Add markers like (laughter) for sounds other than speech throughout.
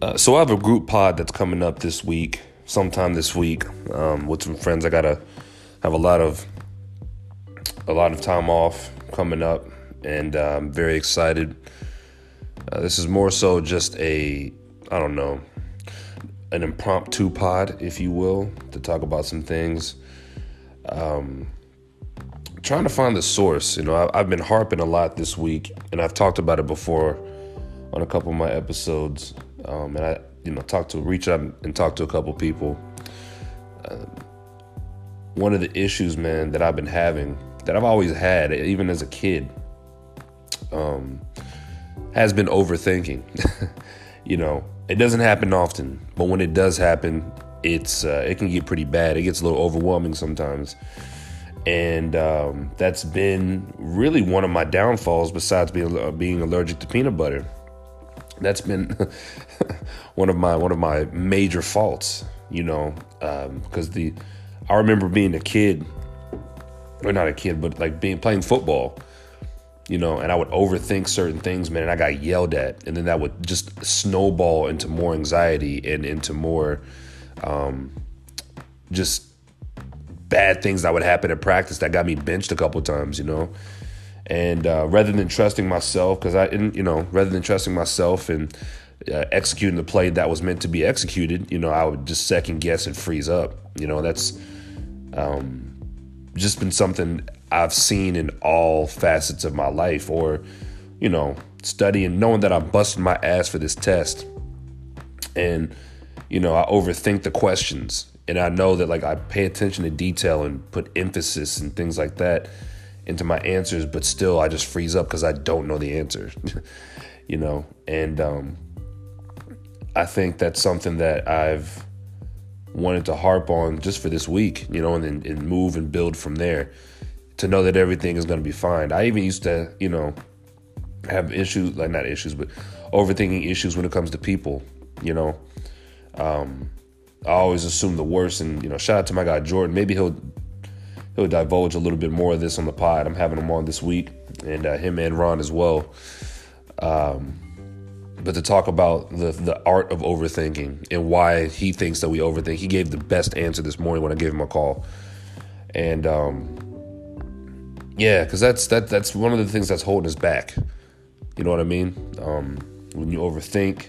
Uh, so I have a group pod that's coming up this week, sometime this week, um, with some friends. I gotta have a lot of a lot of time off coming up, and uh, I'm very excited. Uh, this is more so just a I don't know an impromptu pod, if you will, to talk about some things. Um, trying to find the source. You know, I, I've been harping a lot this week, and I've talked about it before on a couple of my episodes. Um, and I, you know, talked to, reach out and talk to a couple people. Uh, one of the issues, man, that I've been having, that I've always had, even as a kid, um, has been overthinking. (laughs) you know, it doesn't happen often, but when it does happen, it's uh, it can get pretty bad. It gets a little overwhelming sometimes, and um, that's been really one of my downfalls. Besides being uh, being allergic to peanut butter, that's been (laughs) one of my one of my major faults. You know, because um, the I remember being a kid, or not a kid, but like being playing football you know, and I would overthink certain things, man, and I got yelled at, and then that would just snowball into more anxiety and into more um, just bad things that would happen in practice that got me benched a couple times, you know. And uh, rather than trusting myself, because I, didn't, you know, rather than trusting myself and uh, executing the play that was meant to be executed, you know, I would just second guess and freeze up. You know, that's um, just been something I've seen in all facets of my life, or, you know, studying, knowing that I'm busting my ass for this test. And, you know, I overthink the questions. And I know that, like, I pay attention to detail and put emphasis and things like that into my answers, but still I just freeze up because I don't know the answer, (laughs) you know? And um, I think that's something that I've wanted to harp on just for this week, you know, and, and move and build from there to know that everything is going to be fine. I even used to, you know, have issues, like not issues, but overthinking issues when it comes to people, you know. Um, I always assume the worst, and you know, shout out to my guy Jordan. Maybe he'll he'll divulge a little bit more of this on the pod. I'm having him on this week, and uh, him and Ron as well. Um, but to talk about the the art of overthinking and why he thinks that we overthink. He gave the best answer this morning when I gave him a call, and um, yeah, because that's that that's one of the things that's holding us back. You know what I mean? Um, when you overthink,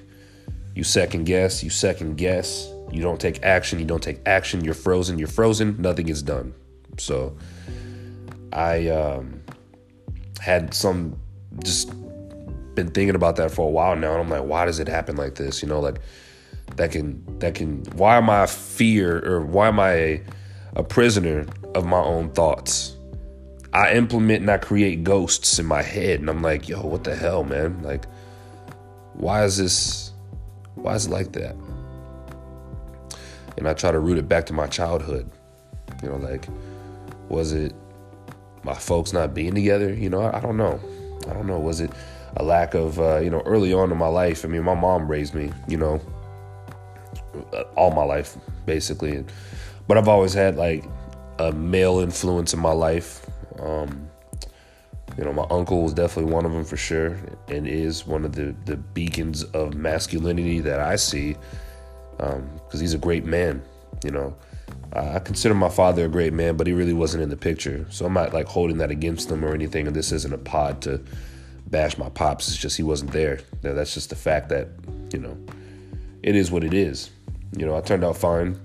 you second guess, you second guess, you don't take action, you don't take action, you're frozen, you're frozen, nothing is done. So I um, had some just been thinking about that for a while now, and I'm like, why does it happen like this? You know, like that can that can why am I a fear or why am I a, a prisoner of my own thoughts? I implement and I create ghosts in my head, and I'm like, yo, what the hell, man? Like, why is this? Why is it like that? And I try to root it back to my childhood. You know, like, was it my folks not being together? You know, I, don't know. I don't know. Was it a lack of, uh, you know, early on in my life? I mean, my mom raised me, you know, all my life, basically. But I've always had like a male influence in my life um, you know, my uncle was definitely one of them for sure, and is one of the the beacons of masculinity that I see, because um, he's a great man. You know, I consider my father a great man, but he really wasn't in the picture. So I'm not like holding that against him or anything. And this isn't a pod to bash my pops. It's just he wasn't there. That's just the fact that you know, it is what it is. You know, I turned out fine,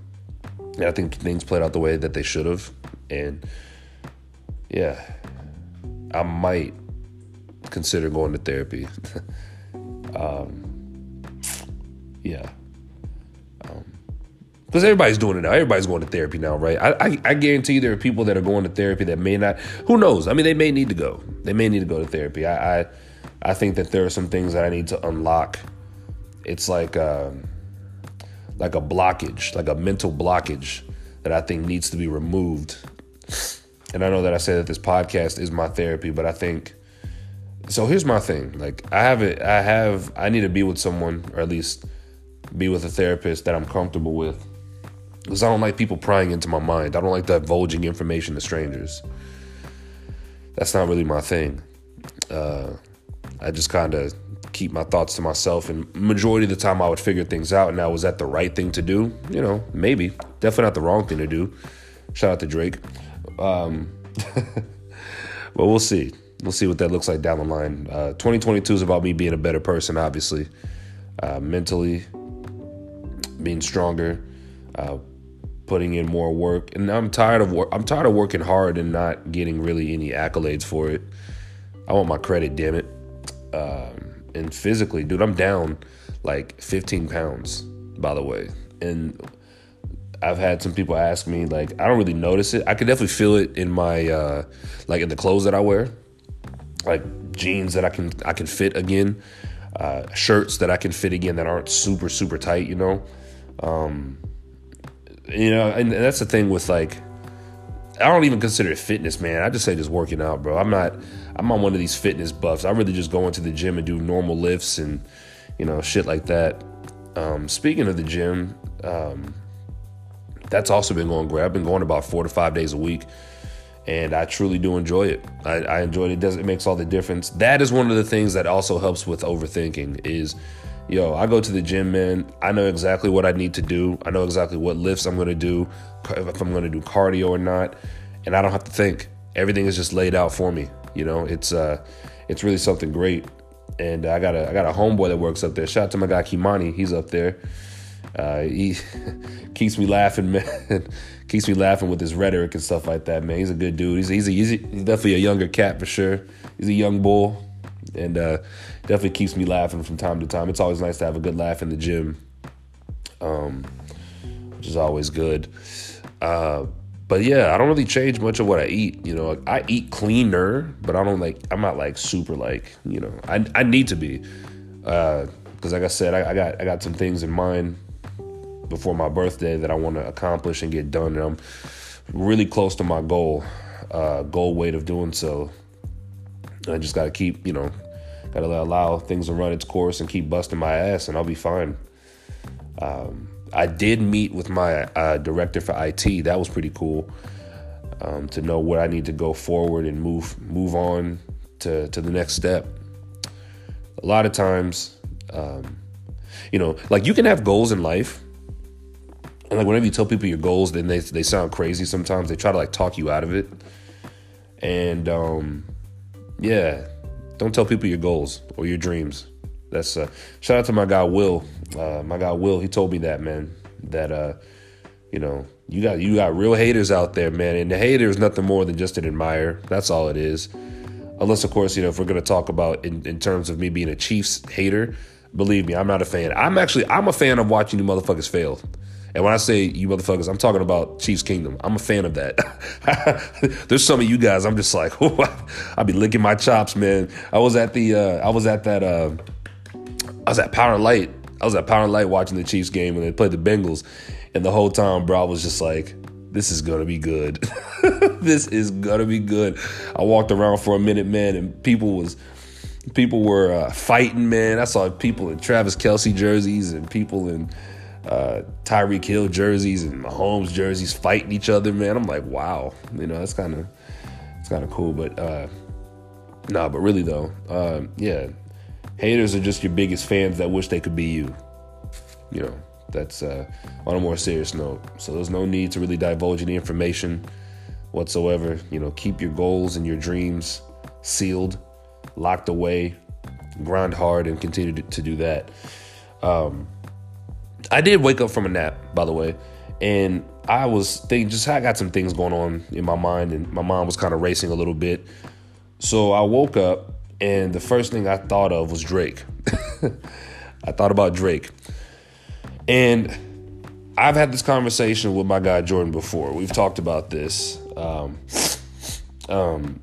and I think things played out the way that they should have, and yeah, I might consider going to therapy. (laughs) um, yeah. Because everybody's doing it now. Everybody's going to therapy now, right? I, I, I guarantee there are people that are going to therapy that may not. Who knows? I mean, they may need to go. They may need to go to therapy. I I, I think that there are some things that I need to unlock. It's like um, like a blockage, like a mental blockage that I think needs to be removed and I know that I say that this podcast is my therapy, but I think so. Here's my thing: like I have it, I have, I need to be with someone, or at least be with a therapist that I'm comfortable with, because I don't like people prying into my mind. I don't like divulging information to strangers. That's not really my thing. Uh, I just kind of keep my thoughts to myself. And majority of the time, I would figure things out. Now, was that the right thing to do? You know, maybe. Definitely not the wrong thing to do. Shout out to Drake. Um, (laughs) but we'll see. We'll see what that looks like down the line. Uh, 2022 is about me being a better person, obviously, uh, mentally, being stronger, uh, putting in more work. And I'm tired of work. I'm tired of working hard and not getting really any accolades for it. I want my credit, damn it. Um, and physically, dude, I'm down like 15 pounds, by the way. And I've had some people ask me, like, I don't really notice it. I can definitely feel it in my, uh, like, in the clothes that I wear, like jeans that I can I can fit again, uh, shirts that I can fit again that aren't super super tight, you know. Um, you know, and, that's the thing with like I don't even consider it fitness, man. I just say just working out, bro. I'm not I'm on one of these fitness buffs. I really just go into the gym and do normal lifts and you know shit like that. Um, speaking of the gym, um, that's also been going great. I've been going about four to five days a week, and I truly do enjoy it. I, I enjoy it. It does it makes all the difference. That is one of the things that also helps with overthinking. Is yo, I go to the gym, man. I know exactly what I need to do. I know exactly what lifts I'm going to do, if I'm going to do cardio or not, and I don't have to think. Everything is just laid out for me. You know, it's uh, it's really something great. And I got a I got a homeboy that works up there. Shout out to my guy Kimani. He's up there. Uh, he (laughs) keeps me laughing, man. (laughs) keeps me laughing with his rhetoric and stuff like that, man. He's a good dude. He's he's, a, he's, definitely a younger cat for sure. He's a young bull, and uh, definitely keeps me laughing from time to time. It's always nice to have a good laugh in the gym, um, which is always good. Uh, but yeah, I don't really change much of what I eat. You know, I eat cleaner, but I don't like. I'm not like super like. You know, I I need to be, because uh, like I said, I, I got I got some things in mind before my birthday that I want to accomplish and get done, and I'm really close to my goal, uh, goal weight of doing so. I just got to keep, you know, to allow things to run its course and keep busting my ass, and I'll be fine. Um, I did meet with my uh, director for IT. That was pretty cool um, to know where I need to go forward and move move on to to the next step. A lot of times, um, you know, like you can have goals in life, and like whenever you tell people your goals, then they they sound crazy. Sometimes they try to like talk you out of it, and um, yeah, don't tell people your goals or your dreams. That's uh, shout out to my guy Will. Uh, my guy Will, he told me that man that uh, you know you got you got real haters out there, man, and the hater is nothing more than just an admirer. That's all it is. Unless, of course, you know if we're gonna talk about in, in terms of me being a Chiefs hater, believe me, I'm not a fan. I'm actually I'm a fan of watching you motherfuckers fail. And when I say you motherfuckers, I'm talking about Chiefs Kingdom. I'm a fan of that. (laughs) There's some of you guys. I'm just like, (laughs) I'll be licking my chops, man. I was at the, uh, I was at that, uh, I was at Power Light. I was at Power Light watching the Chiefs game when they played the Bengals, and the whole time, bro, I was just like, this is gonna be good. (laughs) this is gonna be good. I walked around for a minute, man, and people was people were uh, fighting, man. I saw people in Travis Kelce jerseys and people in uh, Tyreek Hill jerseys and Mahomes jerseys fighting each other, man. I'm like, wow, you know, that's kind of it's kind of cool. But uh, nah, but really though, uh, yeah, haters are just your biggest fans that wish they could be you. You know, that's uh, on a more serious note. So there's no need to really divulge any information whatsoever. You know, keep your goals and your dreams sealed, locked away, grind hard, and continue to, do that. Um, I did wake up from a nap, by the way, and I was thinking, just I got some things going on in my mind, and my mind was kind of racing a little bit. So I woke up, and the first thing I thought of was Drake. (laughs) I thought about Drake, and I've had this conversation with my guy Jordan before. We've talked about this, um, um,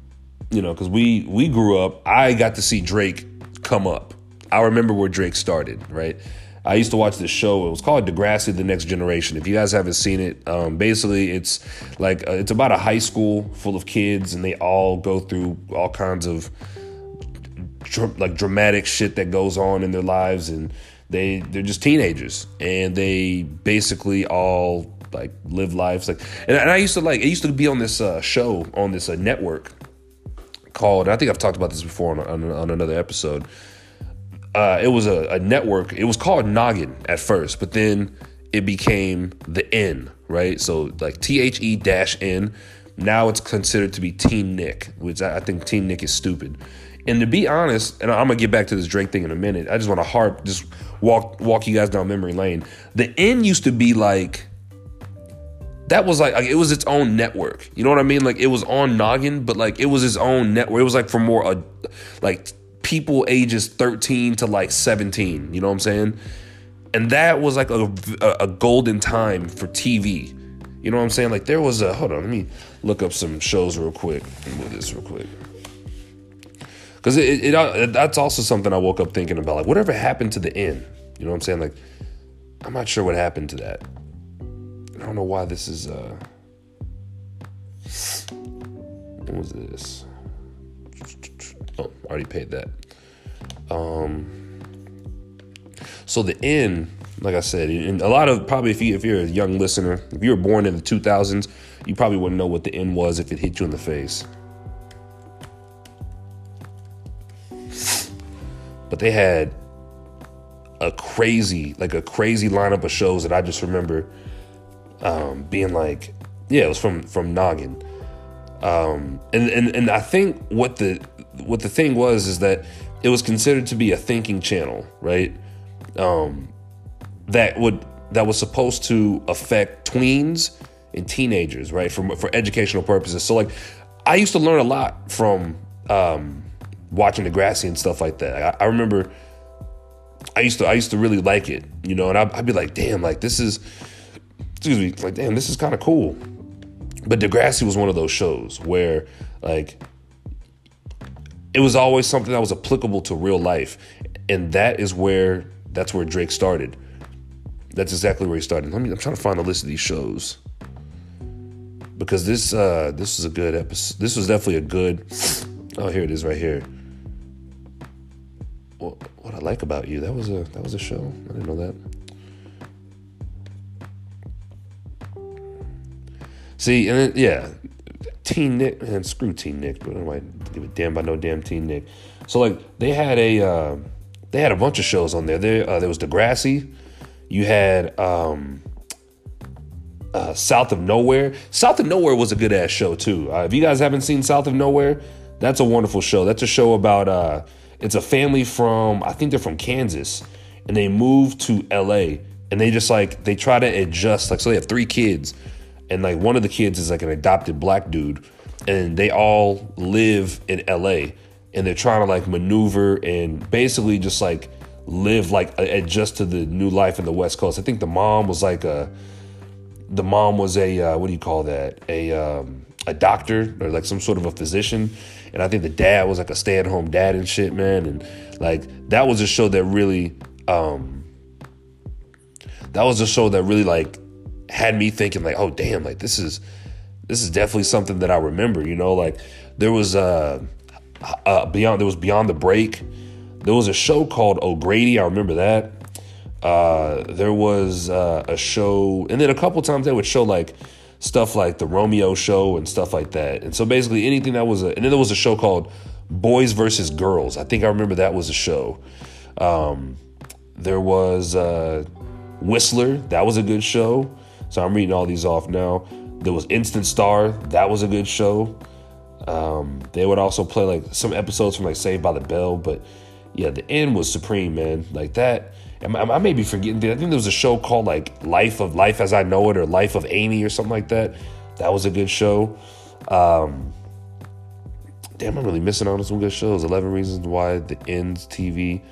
you know, because we we grew up. I got to see Drake come up. I remember where Drake started, right? I used to watch this show. It was called Degrassi: The Next Generation. If you guys haven't seen it, um, basically it's like uh, it's about a high school full of kids, and they all go through all kinds of dr- like dramatic shit that goes on in their lives, and they they're just teenagers, and they basically all like live lives like. And, and I used to like it used to be on this uh, show on this uh, network called. I think I've talked about this before on, on, on another episode uh, it was a, a network. It was called Noggin at first, but then it became the N, right? So like T H E dash N. Now it's considered to be Teen Nick, which I, I think Teen Nick is stupid. And to be honest, and I'm gonna get back to this Drake thing in a minute. I just want to harp, just walk walk you guys down memory lane. The N used to be like that was like, like it was its own network. You know what I mean? Like it was on Noggin, but like it was its own network. It was like for more uh, like people ages 13 to like 17. You know what I'm saying? And that was like a, a, golden time for TV. You know what I'm saying? Like there was a hold on, let me look up some shows real quick. Move this real quick. Because it, it, it, that's also something I woke up thinking about. Like whatever happened to the N. You know what I'm saying? Like I'm not sure what happened to that. I don't know why this is. uh What was this? Oh, I already paid that. Um. So the N, like I said, and a lot of probably if you if you're a young listener, if you were born in the 2000s, you probably wouldn't know what the N was if it hit you in the face. But they had a crazy, like a crazy lineup of shows that I just remember um, being like, yeah, it was from from Noggin. Um, and, and and I think what the what the thing was is that it was considered to be a thinking channel, right? Um, that would that was supposed to affect tweens and teenagers, right? For for educational purposes. So like, I used to learn a lot from um, watching Degrassi and stuff like that. I, I, remember I used to I used to really like it, you know, and I'd, I'd be like, damn, like this is excuse me, like, damn, this is kind of cool. But Degrassi was one of those shows where, like, it was always something that was applicable to real life. And that is where, that's where Drake started. That's exactly where he started. Let me, I'm trying to find the list of these shows. Because this, uh, this is a good episode. This was definitely a good, oh, here it is right here. What, what I like about you. That was a, that was a show. I didn't know that. See, and then, yeah, Teen Nick, and screw Teen Nick, but I don't give a damn about no damn Teen Nick. So like they had a uh, they had a bunch of shows on there. There uh, there was Degrassi. You had um, uh, South of Nowhere. South of Nowhere was a good ass show too. Uh, if you guys haven't seen South of Nowhere, that's a wonderful show. That's a show about uh, it's a family from I think they're from Kansas, and they moved to L.A. and they just like they try to adjust. Like so, they have three kids and like one of the kids is like an adopted black dude and they all live in LA and they're trying to like maneuver and basically just like live like adjust to the new life in the West Coast. I think the mom was like a the mom was a uh, what do you call that? A um, a doctor or like some sort of a physician. And I think the dad was like a stay-at-home dad and shit, man. And like that was a show that really um that was a show that really like had me thinking like, oh damn, like this is this is definitely something that I remember. You know, like there was uh, uh beyond there was beyond the break. There was a show called O'Grady. I remember that. Uh, there was uh, a show, and then a couple times they would show like stuff like the Romeo show and stuff like that. And so basically anything that was a, and then there was a show called Boys versus Girls. I think I remember that was a show. Um, there was uh, Whistler. That was a good show. So I'm reading all these off now. There was Instant Star. That was a good show. Um, they would also play like some episodes from like Saved by the Bell, but yeah, the N was supreme, man. Like that. I may be forgetting. I think there was a show called like Life of Life as I Know It or Life of Amy or something like that. That was a good show. Um, damn, I'm really missing out on some good shows. 11 Reasons Why the N's TV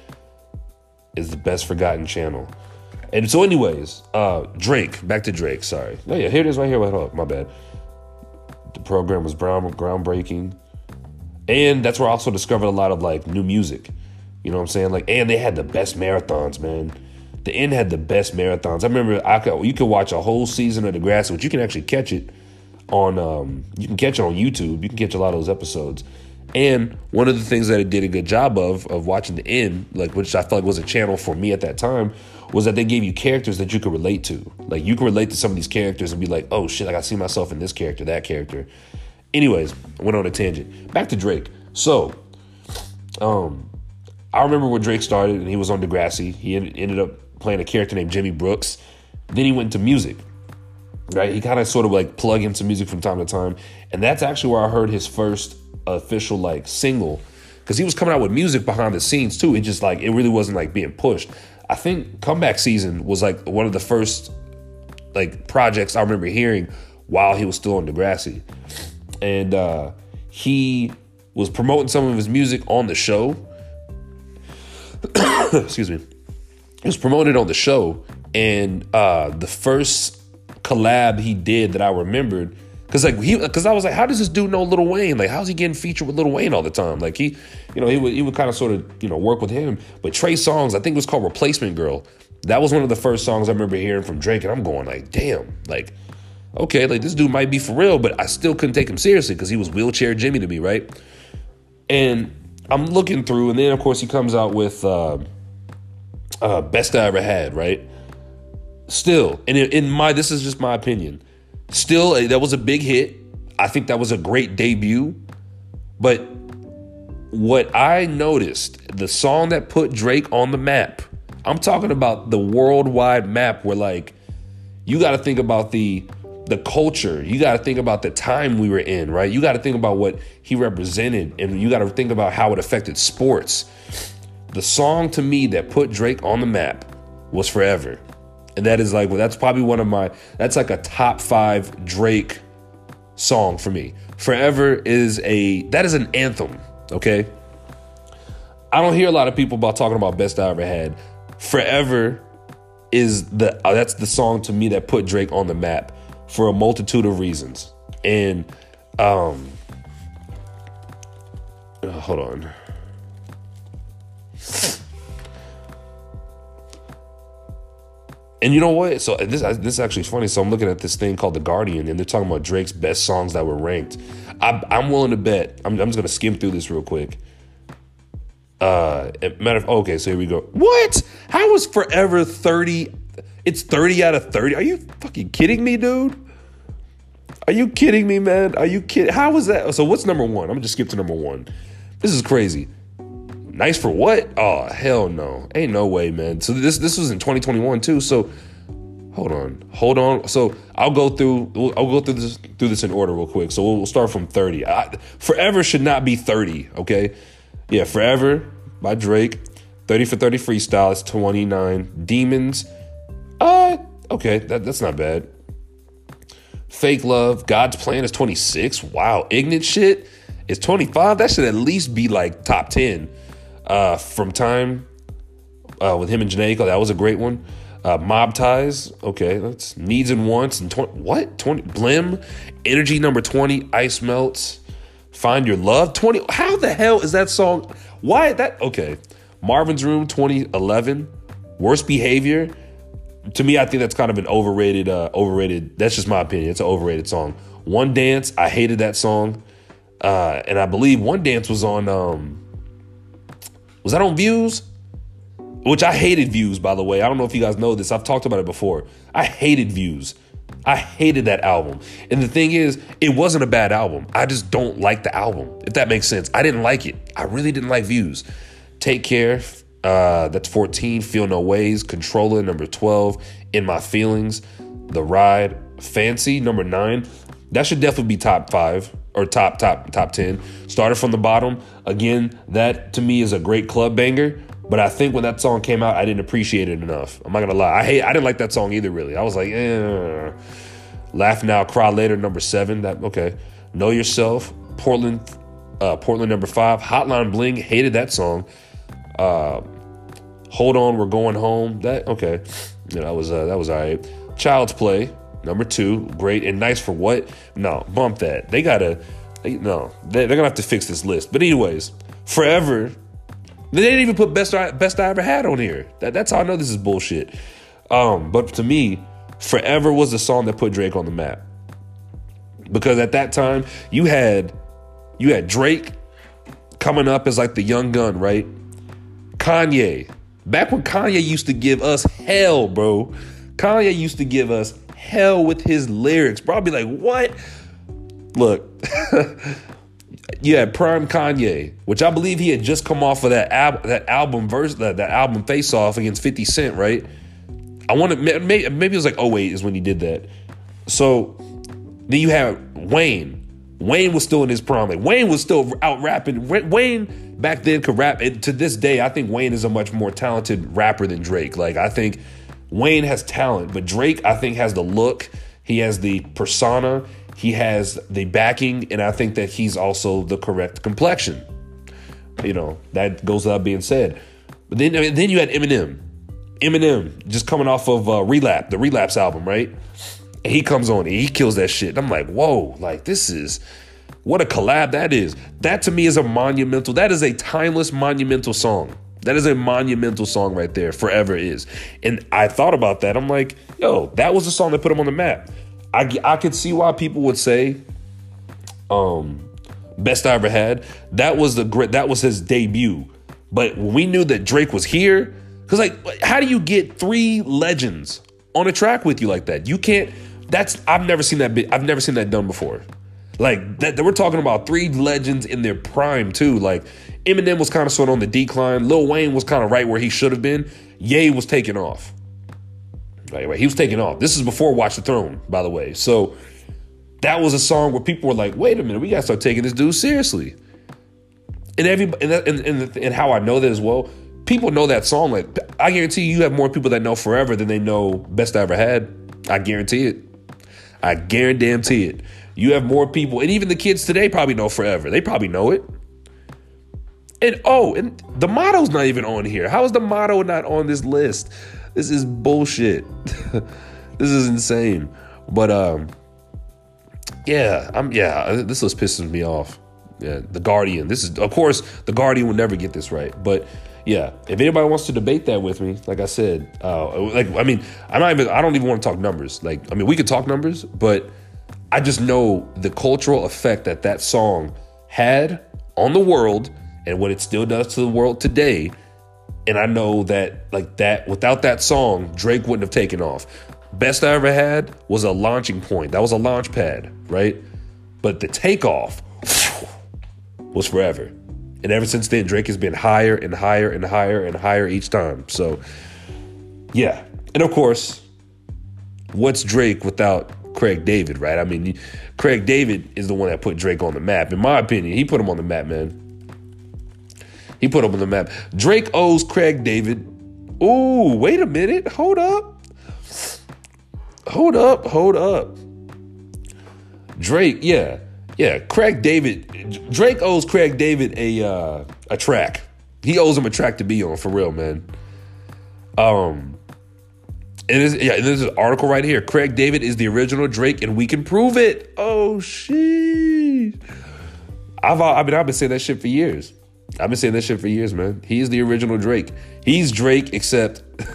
is the best forgotten channel. And so, anyways, uh, Drake. Back to Drake. Sorry. Oh yeah, here it is right here. Wait, hold up. My bad. The program was ground groundbreaking, and that's where I also discovered a lot of like new music. You know what I'm saying? Like, and they had the best marathons, man. The N had the best marathons. I remember I could you could watch a whole season of the Degrassi, which you can actually catch it on. Um, you can catch it on YouTube. You can catch a lot of those episodes. And one of the things that it did a good job of of watching the N, like which I felt like was a channel for me at that time, was that they gave you characters that you could relate to. Like you could relate to some of these characters and be like, oh shit, like I see myself in this character, that character. Anyways, I went on a tangent. Back to Drake. So, um, I remember when Drake started and he was on Degrassi. He ended up playing a character named Jimmy Brooks. Then he went to music. Right? He kind of sort of like plug into music from time to time. And that's actually where I heard his first official like single. Because he was coming out with music behind the scenes too. It just like it really wasn't like being pushed. I think comeback season was like one of the first like projects I remember hearing while he was still on Degrassi. And uh he was promoting some of his music on the show. (coughs) Excuse me. He was promoted on the show, and uh, the first collab he did that I remembered, because like he, because I was like, how does this dude know Lil Wayne? Like, how's he getting featured with Lil Wayne all the time? Like he, you know, he would he would kind of sort of you know work with him. But Trey Songz, I think it was called Replacement Girl. That was one of the first songs I remember hearing from Drake, and I'm going like, damn, like okay, like this dude might be for real, but I still couldn't take him seriously because he was wheelchair Jimmy to me, right? And I'm looking through, and then of course he comes out with uh, uh, best I ever had, right? Still, and in, my this is just my opinion. Still, uh, that was a big hit. I think that was a great debut, but what I noticed, the song that put Drake on the map. I'm talking about the worldwide map where like you got to think about the the culture. You got to think about the time we were in, right? You got to think about what he represented and you got to think about how it affected sports. The song to me that put Drake on the map was Forever. And that is like, well, that's probably one of my, that's like a top five Drake song for me. Forever is a, that is an anthem, okay? I don't hear a lot of people about talking about best I ever had. Forever is the, uh, that's the song to me that put Drake on the map for a multitude of reasons. And um uh, hold on. And you know what? So this this is actually funny. So I'm looking at this thing called The Guardian, and they're talking about Drake's best songs that were ranked. I, am willing to bet. I'm, I'm just gonna skim through this real quick. Uh, matter of okay, so here we go. What? How was Forever 30 it's 30 out of 30. Are you fucking kidding me, dude? Are you kidding me, man? Are you kidding? How was that? So what's number one? I'm gonna just skip to number one. This is crazy. Nice for what? Oh hell no. Ain't no way, man. So this this was in 2021 too. So hold on, hold on. So I'll go through. I'll go through this through this in order real quick. So we'll, start from 30. I, Forever should not be 30. Okay, yeah. Forever by Drake. 30 for 30 freestyle. It's 29. Demons uh, okay, that, that's not bad. Fake Love, God's Plan is 26. Wow. Ignorant Shit is 25. That should at least be like top 10. Uh, From Time uh, with him and Aiko, that was a great one. Uh, Mob Ties, okay, that's Needs and Wants and 20, what? 20 Blim, Energy number 20, Ice Melts, Find Your Love 20. How the hell is that song? Why that? Okay. Marvin's Room 2011, Worst Behavior to me, I think that's kind of an overrated, uh, overrated. That's just my opinion. It's an overrated song. One Dance, I hated that song, uh, and I believe One Dance was on. Um, was that on Views? Which I hated Views, by the way. I don't know if you guys know this. I've talked about it before. I hated Views. I hated that album. And the thing is, it wasn't a bad album. I just don't like the album, if that makes sense. I didn't like it. I really didn't like Views. Take Care, uh, that's 14. Feel No Ways. Controller, number 12. In My Feelings. The Ride. Fancy, number nine. That should definitely be top five or top, top, top 10. Started from the bottom. Again, that to me is a great club banger. But I think when that song came out, I didn't appreciate it enough. I'm not gonna lie. I hate. I didn't like that song either. Really, I was like, eh. Laugh now, cry later. Number seven. That okay. Know yourself. Portland. Uh, Portland number five. Hotline Bling. Hated that song. Uh, Hold on, we're going home. That okay, that was uh, that was all right. Child's Play number two, great and nice for what? No, bump that. They gotta, they, no, they, are gonna have to fix this list. But anyways, forever. They didn't even put best I, best I ever had on here. That, that's how I know this is bullshit. Um, but to me, Forever was the song that put Drake on the map. Because at that time, you had you had Drake coming up as like the young gun, right? Kanye. Back when Kanye used to give us hell, bro. Kanye used to give us hell with his lyrics. Bro, I'd be like, what? Look, (laughs) you had Prime Kanye, which I believe he had just come off of that that album verse that, that album Face Off against 50 Cent, right? I want to maybe, maybe it was like 08 is when he did that. So then you have Wayne. Wayne was still in his prime. Like Wayne was still out rapping. Wayne back then could rap. And to this day, I think Wayne is a much more talented rapper than Drake. Like I think Wayne has talent, but Drake I think has the look. He has the persona. He has the backing, and I think that he's also the correct complexion. You know that goes without being said. But then, I mean, then you had Eminem. Eminem just coming off of uh, Relapse, the Relapse album, right? And he comes on and he kills that shit. And I'm like, whoa, like this is what a collab that is. That to me is a monumental, that is a timeless, monumental song. That is a monumental song right there. Forever is. And I thought about that. I'm like, yo, that was the song that put him on the map. I, I could see why people would say, um, best I ever had. That was the great, that was his debut. But when we knew that Drake was here, because like, how do you get three legends on a track with you like that? You can't, that's, I've never seen that, I've never seen that done before. Like that, we're talking about three legends in their prime too. Like Eminem was kind of sort of on the decline. Lil Wayne was kind of right where he should have been. Ye was taking off. Right. He was taking off. This is before Watch the Throne, by the way. So that was a song where people were like, "Wait a minute, we gotta start taking this dude seriously." And every and and, and, and how I know that as well, people know that song. Like I guarantee you, you have more people that know Forever than they know Best I Ever Had. I guarantee it. I guarantee it. You have more people, and even the kids today probably know Forever. They probably know it. And oh, and the motto's not even on here. How is the motto not on this list? This is bullshit. (laughs) this is insane. But um, yeah, I'm yeah. This was pissing me off. Yeah, the Guardian. This is of course the Guardian will never get this right, but yeah, if anybody wants to debate that with me, like I said, uh, like I mean, I'm not even. I don't even want to talk numbers. Like I mean, we could talk numbers, but I just know the cultural effect that that song had on the world and what it still does to the world today. And I know that, like that, without that song, Drake wouldn't have taken off. Best I ever had was a launching point. That was a launch pad, right? But the takeoff was forever. And ever since then, Drake has been higher and higher and higher and higher each time. So, yeah. And of course, what's Drake without Craig David, right? I mean, Craig David is the one that put Drake on the map. In my opinion, he put him on the map, man. He put him on the map. Drake owes Craig David. Ooh, wait a minute. Hold up. Hold up. Hold up. Drake, yeah. Yeah, Craig David. Drake owes Craig David a uh, a track. He owes him a track to be on for real, man. Um, and this, yeah, there's an article right here. Craig David is the original Drake, and we can prove it. Oh shit! I've I mean I've been saying that shit for years. I've been saying that shit for years, man. He's the original Drake. He's Drake, except (laughs)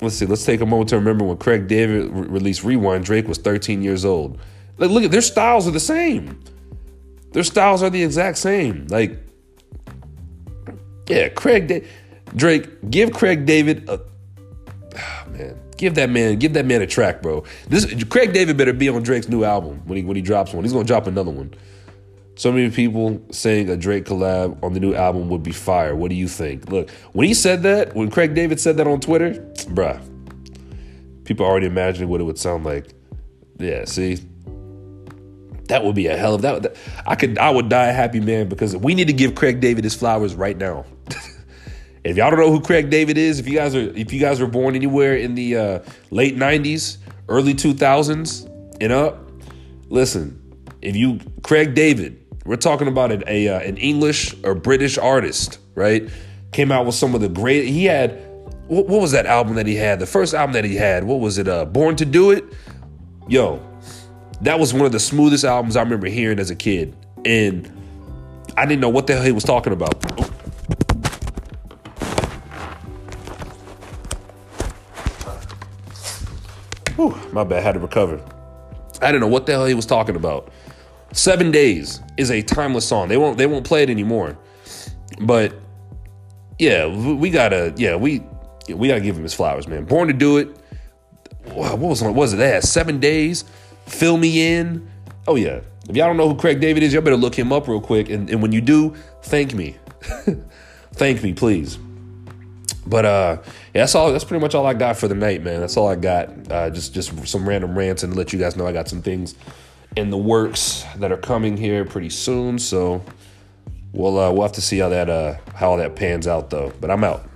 let's see. Let's take a moment to remember when Craig David re- released Rewind. Drake was 13 years old. Like, look at their styles are the same. Their styles are the exact same. Like, yeah, Craig da- Drake. Give Craig David a. Give that man, give that man a track, bro. This Craig David better be on Drake's new album when he when he drops one. He's gonna drop another one. So many people saying a Drake collab on the new album would be fire. What do you think? Look, when he said that, when Craig David said that on Twitter, bruh, people already imagining what it would sound like. Yeah, see, that would be a hell of that, that. I could, I would die a happy man because we need to give Craig David his flowers right now. (laughs) If y'all don't know who Craig David is, if you guys are if you guys were born anywhere in the uh, late '90s, early 2000s, and up, listen. If you Craig David, we're talking about an, a uh, an English or British artist, right? Came out with some of the great. He had what, what was that album that he had? The first album that he had. What was it? Uh, Born to Do It. Yo, that was one of the smoothest albums I remember hearing as a kid, and I didn't know what the hell he was talking about. Whew, my bad, had to recover. I don't know what the hell he was talking about. Seven Days is a timeless song. They won't they won't play it anymore. But yeah, we gotta yeah we we gotta give him his flowers, man. Born to Do It. What was what was it? That seven days. Fill me in. Oh yeah, If y'all don't know who Craig David is, y'all better look him up real quick. And, and when you do, thank me. (laughs) thank me, please. But uh, yeah, that's all. That's pretty much all I got for the night, man. That's all I got. Uh, just just some random rants and let you guys know I got some things in the works that are coming here pretty soon. So we'll uh, we'll have to see how that uh, how that pans out though. But I'm out.